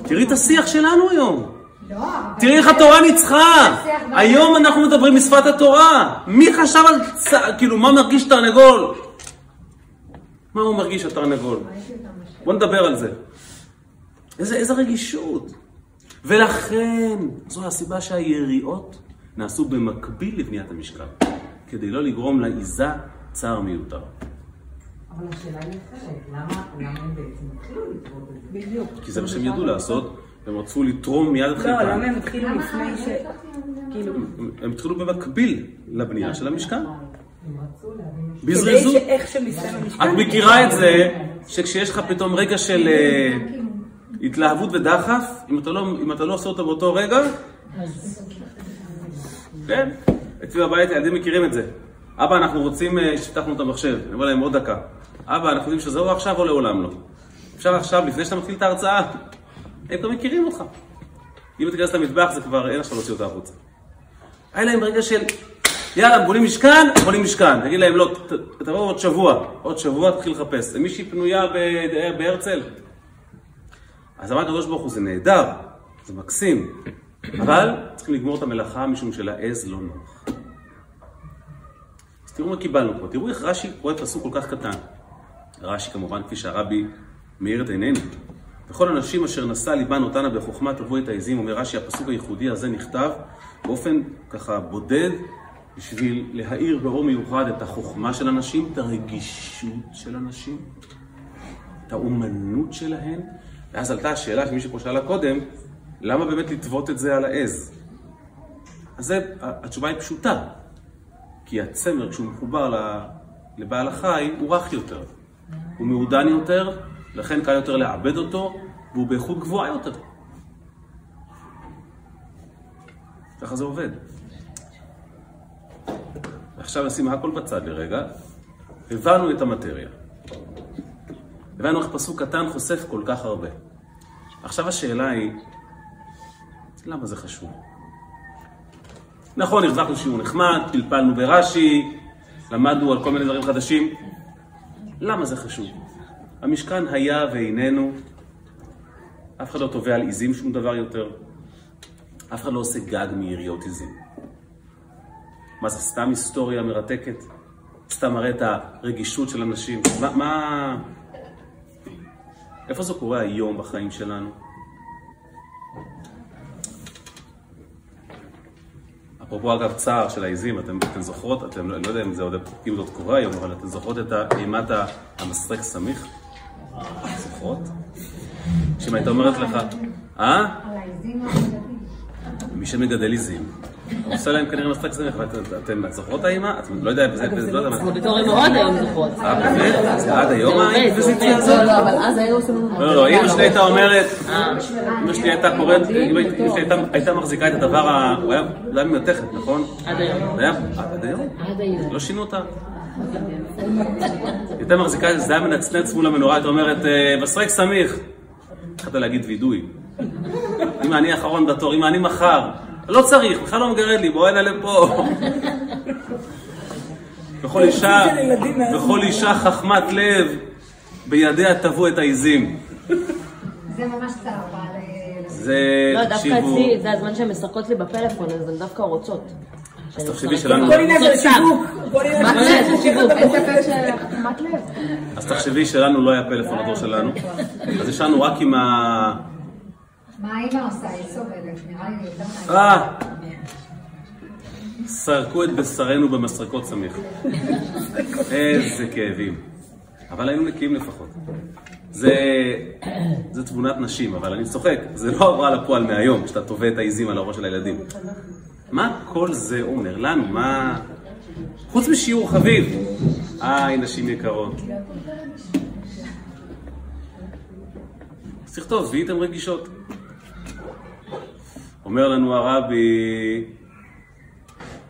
תראי את השיח שלנו היום. לא, תראי איך התורה ניצחה. היום אנחנו מדברים בשפת התורה. מי חשב על צ... כאילו, מה מרגיש תרנגול? מה הוא מרגיש התרנגול? בוא נדבר על זה. איזה, איזה רגישות. ולכן, זו הסיבה שהיריעות נעשו במקביל לבניית המשכן, כדי לא לגרום לעיזה צער מיותר. אבל השאלה היא אחרת, למה למה הם בעצם התחילו לטרוד את זה? בדיוק. כי זה מה שהם ידעו לעשות, והם רצו לתרום מיד את לא, חלקם. למה הם התחילו לפני ש... כאילו... הם- הם התחילו במקביל לבנייה של המשכן. הם רצו להבין כדי בזריזות. את מכירה את זה שכשיש לך פתאום רגע של אה, התלהבות ודחף, אם אתה לא, אם אתה לא עושה אותו באותו רגע, כן, אצלי בבית הילדים מכירים את זה. אבא, אנחנו רוצים אה, שפתחנו את המחשב, אני אומר להם עוד דקה. אבא, אנחנו יודעים שזה או עכשיו או לעולם לא. אפשר עכשיו, לפני שאתה מתחיל את ההרצאה, הם כבר מכירים אותך. אם תיכנס למטבח זה כבר אין עכשיו להוציא אותה החוצה. היה להם רגע של, יאללה, בונים משכן, בונים משכן. תגיד להם, לא, תבואו עוד שבוע, עוד שבוע תתחיל לחפש. מישהי פנויה ב- בהרצל? אז אמר הקדוש ברוך הוא, זה נהדר, זה מקסים, אבל צריכים לגמור את המלאכה משום שלעז לא נוח. אז תראו מה קיבלנו פה, תראו איך רש"י רואה פסוק כל כך קטן. רש"י כמובן, כפי שהרבי מאיר את עינינו. וכל הנשים אשר נשא ליבן אותנה בחוכמה תבוא את העזים, אומר רש"י, הפסוק הייחודי הזה נכתב באופן ככה בודד, בשביל להאיר באור מיוחד את החוכמה של הנשים, את הרגישות של הנשים, את האומנות שלהן. ואז עלתה השאלה שמישהו פה שאלה קודם, למה באמת לטוות את זה על העז? אז זה, התשובה היא פשוטה. כי הצמר, כשהוא מחובר לבעל החי, הוא רך יותר. הוא מעודן יותר, לכן קל יותר לעבד אותו, והוא באיכות גבוהה יותר. ככה זה עובד. עכשיו נשים הכל בצד לרגע, הבנו את המטריה. הבנו איך פסוק קטן חושף כל כך הרבה. עכשיו השאלה היא, למה זה חשוב? נכון, הרווחנו שיעור נחמד, פלפלנו ברש"י, למדנו על כל מיני דברים חדשים. למה זה חשוב? המשכן היה ואיננו, אף אחד לא תובע על עיזים שום דבר יותר, אף אחד לא עושה גג מיריות עיזים. מה זה, סתם היסטוריה מרתקת? סתם מראה את הרגישות של אנשים? מה... מה... איפה זה קורה היום בחיים שלנו? אפרופו אגב צער של העיזים, אתם, אתם זוכרות, אתם לא, לא יודע אם זה עוד, אם עוד קורה היום, אבל אתם זוכרות את אימת המסרק סמיך? זוכרות? שאם הייתה אומרת לך, אה? על העזים המגדלים. מי שמגדל עיזים, עושה להם כנראה מסרק סמיך, ואתם אתם זוכרות את האימא? אתם לא יודע, זה, לא יודע מה. בתור אמהות היום זוכרות. אה, באמת? עד היום האינקוויזיציה עובד. הזאת? לא, אבל אז היו עושים. לא, לא, אמא שלי הייתה אומרת, אמא שלי הייתה קוראת, אמא שלי הייתה- מחזיקה את הדבר, ה- הוא היה היה ממתכת, נכון? עד היום. עד היום? עד היום. לא שינו אותה. הייתה מחזיקה את זה, זה היה מנצנץ מול המנורה, הייתה אומרת, "אה, מסרק סמיך. התחלת להגיד וידוי. אמא, אני האחרון בתור, אמא, אני מחר. לא צריך, בכלל לא מגרד לי, בוא הנה לפה. וכל אישה, וכל אישה חכמת לב, בידיה טבעו את העיזים. זה ממש צער בעלי... זה, לא, דווקא תקשיבו, אצלי זה הזמן שהן משחקות לי בפלאפון, אז הן דווקא רוצות. אז תחשבי שלנו, כל עניין של שיווק. אז תחשבי שלנו לא היה פלאפון לדור שלנו, אז ישנו רק עם ה... מה אימא עושה? היא סובלת, נראה לי יותר מעניין. אה! סרקו את בשרנו במסרקות סמיך. איזה כאבים. אבל היינו נקיים לפחות. זה, זה תבונת נשים, אבל אני צוחק, זה לא עברה לפועל מהיום, כשאתה תובע את העיזים על הראש של הילדים. מה כל זה אומר לנו? מה... חוץ משיעור חביב. היי, נשים יקרות. אז תכתוב, והייתם רגישות. אומר לנו הרבי,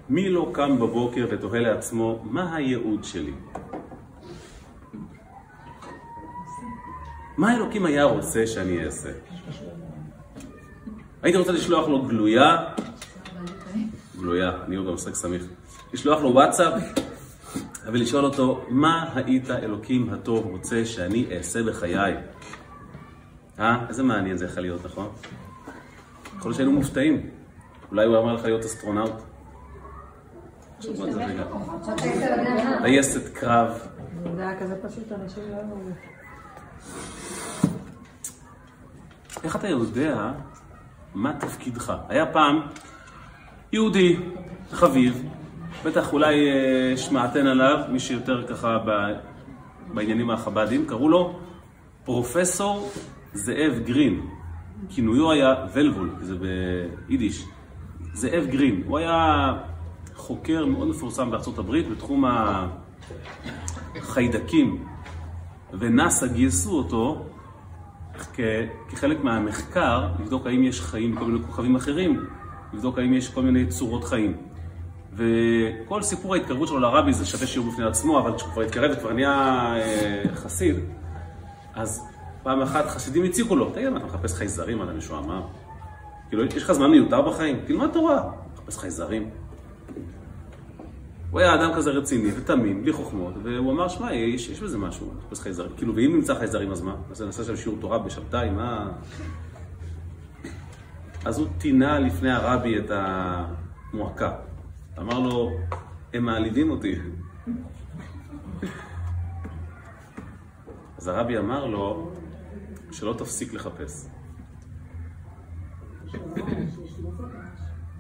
מי לא קם בבוקר ותוהה לעצמו, מה הייעוד שלי? מה אלוקים היה רוצה שאני אעשה? הייתי רוצה לשלוח לו גלויה, גלויה, אני עוד משחק סמיך, לשלוח לו וואטסאפ ולשאול אותו, מה היית אלוקים הטוב רוצה שאני אעשה בחיי? אה? איזה מעניין זה יכול להיות, נכון? יכול להיות שהיינו מופתעים. אולי הוא אמר לך להיות אסטרונאוט. טייסת קרב. זה היה כזה פשוט, אנשים לא אמרו. איך אתה יודע מה תפקידך? היה פעם יהודי חביב, בטח אולי אה, שמעתן עליו, מי שיותר ככה בעניינים החב"דים, קראו לו פרופסור זאב גרין. כינויו היה ולבול, זה ביידיש. זאב גרין. הוא היה חוקר מאוד מפורסם בארצות הברית בתחום החיידקים, ונאס"א גייסו אותו כחלק מהמחקר, לבדוק האם יש חיים בכל מיני כוכבים אחרים, לבדוק האם יש כל מיני צורות חיים. וכל סיפור ההתקרבות שלו לרבי זה שווה שיעור בפני עצמו, אבל כשהוא כבר התקרב וכבר נהיה אה, חסיד, אז פעם אחת חסידים הציגו לו, תגיד, מה אתה מחפש חייזרים על המשועמם? כאילו, יש לך זמן מיותר בחיים? תלמד תורה, מחפש חייזרים. הוא היה אדם כזה רציני ותמים, בלי חוכמות, והוא אמר, שמע, יש, יש בזה משהו, מחפש חייזרים. כאילו, ואם נמצא חייזרים, אז מה? אז נעשה שם שיעור תורה בשבתאי, מה... אז הוא טינה לפני הרבי את המועקה. אמר לו, הם מעליבים אותי. אז הרבי אמר לו, שלא תפסיק לחפש.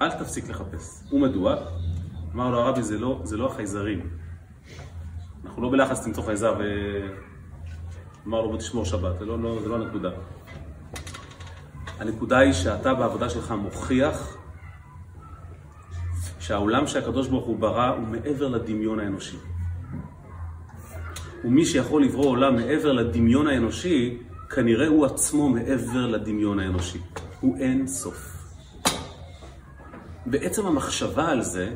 אל תפסיק לחפש. ומדוע? אמר לו הרבי, זה לא, זה לא החייזרים. אנחנו לא בלחץ למצוא חייזר ו... אמר לו, בוא תשמור שבת, זה לא, לא, זה לא הנקודה. הנקודה היא שאתה בעבודה שלך מוכיח שהעולם שהקדוש ברוך הוא ברא הוא מעבר לדמיון האנושי. ומי שיכול לברוא עולם מעבר לדמיון האנושי, כנראה הוא עצמו מעבר לדמיון האנושי. הוא אין סוף. בעצם המחשבה על זה,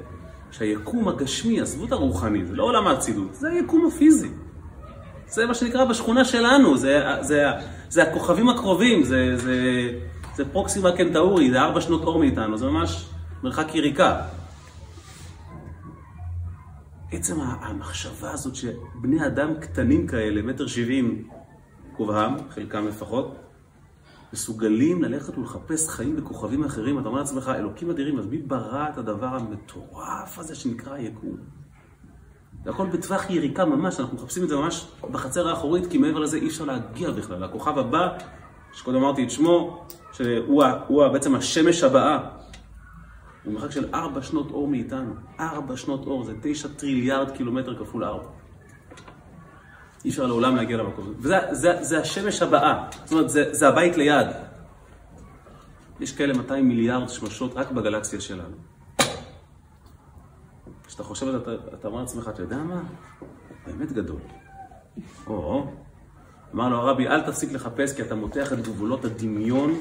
שהיקום הגשמי, עזבו את הרוחני, זה לא עולם האצילות, זה היקום הפיזי. זה מה שנקרא בשכונה שלנו, זה, זה, זה הכוכבים הקרובים, זה, זה, זה פרוקסימה קנטאורי, זה ארבע שנות אור מאיתנו, זה ממש מרחק יריקה. עצם המחשבה הזאת שבני אדם קטנים כאלה, מטר שבעים קובהם, חלקם לפחות, מסוגלים ללכת ולחפש חיים בכוכבים אחרים, אתה אומר לעצמך, אלוקים אדירים, אז מי ברא את הדבר המטורף הזה שנקרא היקום? זה הכל בטווח יריקה ממש, אנחנו מחפשים את זה ממש בחצר האחורית, כי מעבר לזה אי אפשר להגיע בכלל. הכוכב הבא, שקודם אמרתי את שמו, שהוא הוא בעצם השמש הבאה, הוא מרחק של ארבע שנות אור מאיתנו. ארבע שנות אור, זה תשע טריליארד קילומטר כפול ארבע. אי אפשר לעולם להגיע למקום הזה. וזה זה, זה השמש הבאה, זאת אומרת, זה, זה הבית ליד. יש כאלה 200 מיליארד שמשות רק בגלקסיה שלנו. כשאתה חושב על זה, אתה, אתה אומר לעצמך, אתה יודע מה? באמת גדול. או, אמר לו הרבי, אל תפסיק לחפש כי אתה מותח את גבולות הדמיון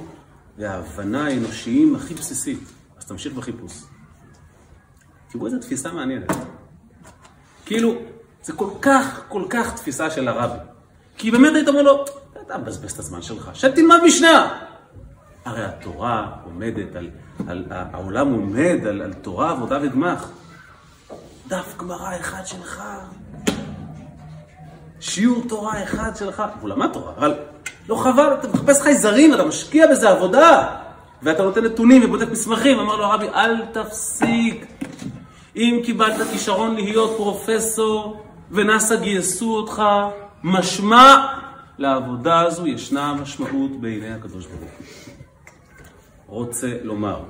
וההבנה האנושיים הכי בסיסית. אז תמשיך בחיפוש. תראו איזה תפיסה מעניינת. כאילו, זה כל כך, כל כך תפיסה של הרבי. כי באמת היית אומר לו, אתה מבזבז את הזמן שלך, שב תלמד משנה. הרי התורה עומדת על, על, העולם עומד על, על תורה, עבודה וגמח. דף גמרא אחד שלך, שיעור תורה אחד שלך, והוא למד תורה, אבל לא חבל, אתה מחפש חייזרים, אתה משקיע בזה עבודה, ואתה נותן נתונים ובודק מסמכים, אמר לו הרבי, אל תפסיק. אם קיבלת כישרון להיות פרופסור ונאס"א גייסו אותך, משמע לעבודה הזו ישנה משמעות בעיני הקדוש ברוך הוא. רוצה לומר,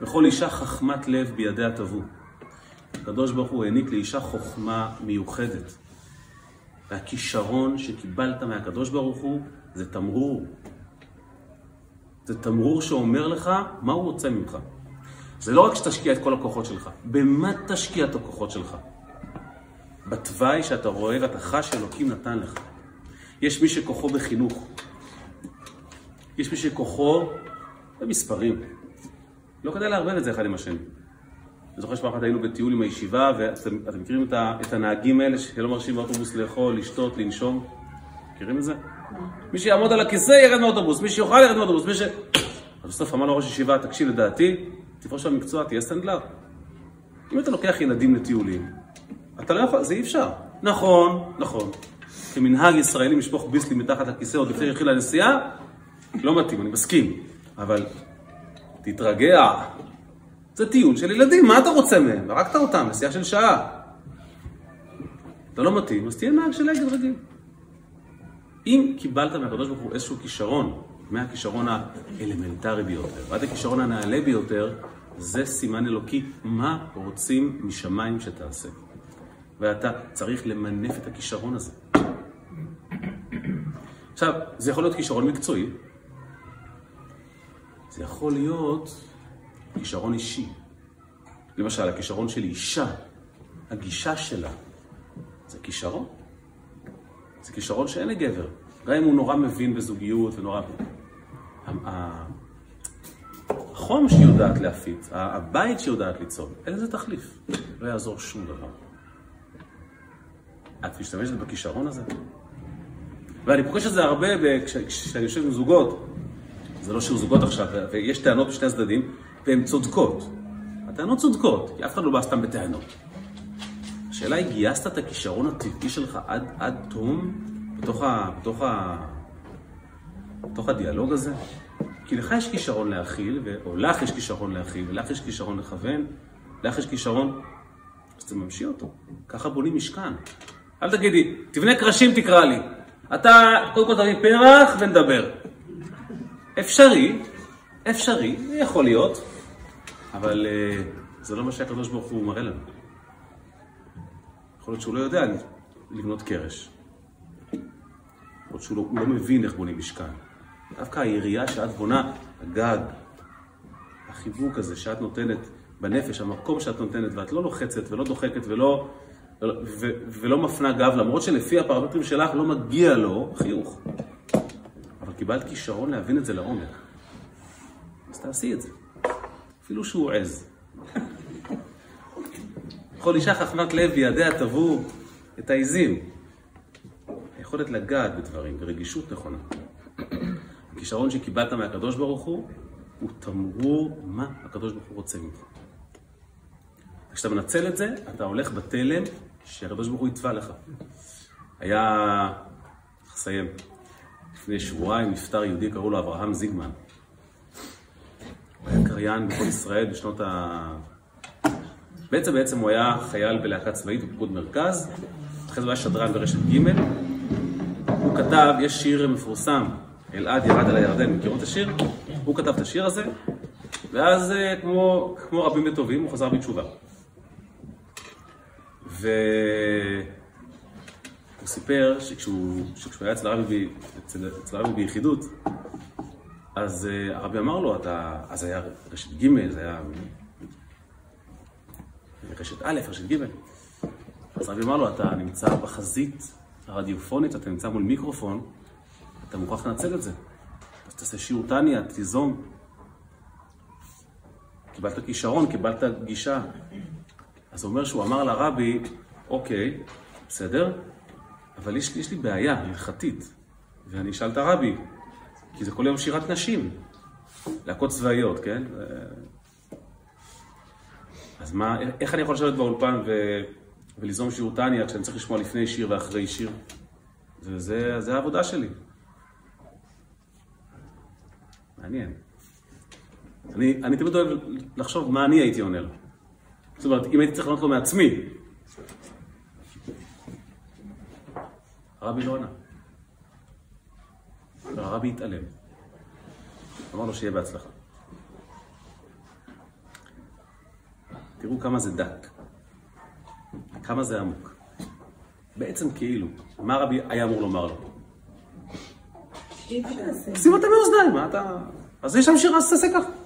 וכל אישה חכמת לב בידיה תבוא. הקדוש ברוך הוא העניק לאישה חוכמה מיוחדת. והכישרון שקיבלת מהקדוש ברוך הוא זה תמרור. זה תמרור שאומר לך מה הוא רוצה ממך. זה לא רק שתשקיע את כל הכוחות שלך, במה תשקיע את הכוחות שלך? בתוואי שאתה רואה ואתה חש שאלוקים נתן לך. יש מי שכוחו בחינוך. יש מי שכוחו במספרים. לא כדאי לערבב את זה אחד עם השני. אני זוכר שפעם אחת היינו בטיול עם הישיבה, ואתם מכירים את, את הנהגים האלה שלא מרשים באוטובוס לאכול, לשתות, לנשום? מכירים את זה? מי שיעמוד על הכיסא ירד מאוטובוס, מי שיאכל ירד מאוטובוס, מי ש... אז בסוף אמר לו ראש ישיבה, תקשיב לדעתי, תפרוש במקצוע, תהיה סנדלר. אם אתה לוקח ילדים לטיולים, אתה לא יכול, זה אי אפשר. נכון, נכון. כמנהג ישראלי לשפוך ביסלי מתחת לכיסא עוד לפני שהתחילה הנסיעה, לא מתאים, אני מסכים. אבל תתרגע. זה טיול של ילדים, מה אתה רוצה מהם? הרגת אותם, נסיעה של שעה. אתה לא מתאים, אז תהיה נהג של אגד רגיל. אם קיבלת מהקדוש ברוך הוא איזשהו כישרון, מהכישרון האלמנטרי ביותר, ועד הכישרון הנעלה ביותר, זה סימן אלוקי, מה רוצים משמיים שתעשה. ואתה צריך למנף את הכישרון הזה. עכשיו, זה יכול להיות כישרון מקצועי, זה יכול להיות כישרון אישי. למשל, הכישרון של אישה, הגישה שלה, זה כישרון. זה כישרון שאין לגבר. גם אם הוא נורא מבין בזוגיות ונורא... החום שהיא יודעת להפיץ, הבית שהיא יודעת ליצור, אין לזה תחליף. לא יעזור שום דבר. את משתמשת בכישרון הזה? ואני פוגש את זה הרבה כשאני יושב עם זוגות. זה לא שיהיו זוגות עכשיו, ויש טענות בשני הצדדים, והן צודקות. הטענות צודקות, כי אף אחד לא בא סתם בטענות. השאלה היא, גייסת את הכישרון הטבעי שלך עד, עד תום בתוך, ה, בתוך, ה, בתוך הדיאלוג הזה? כי לך יש כישרון להכיל, או לך יש כישרון להכיל, ולך יש כישרון לכוון, לך יש כישרון, אז אתה ממשיך אותו. ככה בונים משכן. אל תגידי, תבנה קרשים תקרא לי. אתה, קודם כל תביא פרח ונדבר. אפשרי, אפשרי, יכול להיות, אבל uh, זה לא מה שהקדוש ברוך הוא מראה לנו. יכול להיות שהוא לא יודע לבנות קרש. יכול להיות שהוא לא, לא מבין איך בונים משכן. דווקא הירייה שאת בונה, הגג, החיבוק הזה שאת נותנת בנפש, המקום שאת נותנת, ואת לא לוחצת ולא דוחקת ולא, ו, ולא מפנה גב, למרות שלפי הפרמטרים שלך לא מגיע לו חיוך. אבל קיבלת כישרון להבין את זה לעומק. אז תעשי את זה. אפילו שהוא עז. כל אישה חכמת לב בידיה תבעו את העיזים. היכולת לגעת בדברים, ברגישות נכונה. הכישרון שקיבלת מהקדוש ברוך הוא, הוא תמרור מה הקדוש ברוך הוא רוצה ממך. כשאתה מנצל את זה, אתה הולך בתלם שהקדוש ברוך הוא יתבע לך. היה, צריך לסיים, לפני שבועיים נפטר יהודי, קראו לו אברהם זיגמן. הוא היה קריין בכל ישראל בשנות ה... בעצם בעצם הוא היה חייל בלהקה צבאית בפיקוד מרכז, אחרי זה הוא היה שדרן ברשת ג' הוא כתב, יש שיר מפורסם, אלעד ירד על הירדן, מכירו את השיר? הוא כתב את השיר הזה, ואז אה, כמו, כמו רבים וטובים, הוא חזר בתשובה. והוא סיפר שכשהוא, שכשהוא היה אצל הרבי, אצל, אצל הרבי ביחידות, אז uh, הרבי אמר לו, אתה, אז היה רשת ג', זה היה רשת א', רשת ג', אז הרבי אמר לו, אתה נמצא בחזית הרדיופונית, אתה נמצא מול מיקרופון, אתה מוכרח לנצל את זה. אז תעשה שיעור טניה, תיזום. קיבלת כישרון, קיבלת גישה. אז הוא אומר שהוא אמר לרבי, אוקיי, בסדר, אבל יש, יש לי בעיה הלכתית. ואני אשאל את הרבי, כי זה כל יום שירת נשים, להקות צבאיות, כן? אז מה, איך אני יכול לשבת באולפן ו... וליזום שיעור טניה כשאני צריך לשמוע לפני שיר ואחרי שיר? וזה זה העבודה שלי. מעניין. אני, אני תמיד אוהב לחשוב מה אני הייתי עונה לו. זאת אומרת, אם הייתי צריך לענות לו מעצמי, הרבי לא ענה. והרבי התעלם. אמר לו שיהיה בהצלחה. תראו כמה זה דק, כמה זה עמוק. בעצם כאילו, מה הרבי היה אמור לומר לו? שים אותה מאוזניים, מה אתה... אז יש שם שיר, אז תעשה ככה.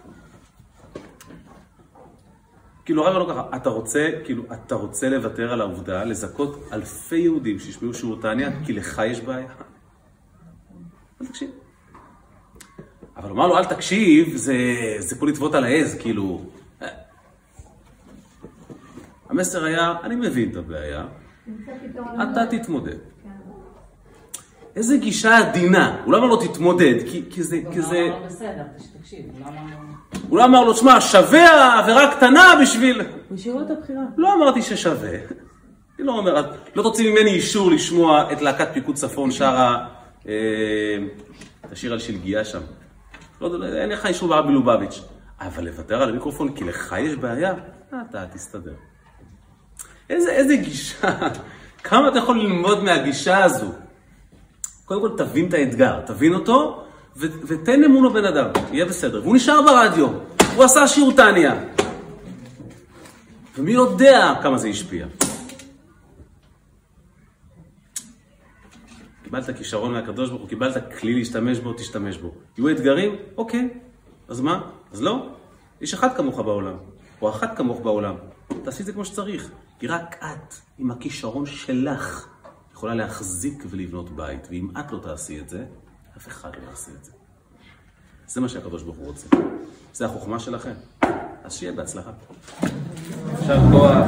כאילו, הרב לא ככה, אתה רוצה, כאילו, אתה רוצה לוותר על העובדה, לזכות אלפי יהודים שישמעו שיעור תעניה, כי לך יש בעיה. אל תקשיב. אבל לומר לו, אל תקשיב, זה, זה פה לטוות על העז, כאילו... המסר היה, אני מבין את הבעיה, אתה תתמודד. איזה גישה עדינה. הוא לא אמר לו תתמודד, כי, כי זה... כי זה... הוא אמר לו בסדר, תקשיב, הוא לא אמר לו... הוא לא אמר לו, שמע, שווה עבירה קטנה בשביל... השאירו את הבחירה. לא אמרתי ששווה. אני לא אומר, לא תוציא ממני אישור לשמוע את להקת פיקוד צפון שרה אה, את השיר על שלגיה שם. לא, לא, אין לך אישור ברבי לובביץ'. אבל לוותר על המיקרופון כי לך יש בעיה, אה, אתה תסתדר. איזה, איזה גישה, כמה אתה יכול ללמוד מהגישה הזו? קודם כל תבין את האתגר, תבין אותו, ו- ותן אמון לבן אדם, יהיה בסדר. והוא נשאר ברדיו, הוא עשה שיעור תניא. ומי יודע כמה זה השפיע. קיבלת כישרון מהקדוש ברוך הוא, קיבלת כלי להשתמש בו, תשתמש בו. יהיו אתגרים? אוקיי. אז מה? אז לא? יש אחד כמוך בעולם, או אחת כמוך בעולם. תעשי את זה כמו שצריך. כי רק את, עם הכישרון שלך, יכולה להחזיק ולבנות בית. ואם את לא תעשי את זה, אף אחד לא יעשה את זה. זה מה שהקדוש ברוך הוא רוצה. זה החוכמה שלכם. אז שיהיה בהצלחה. יישר כוח.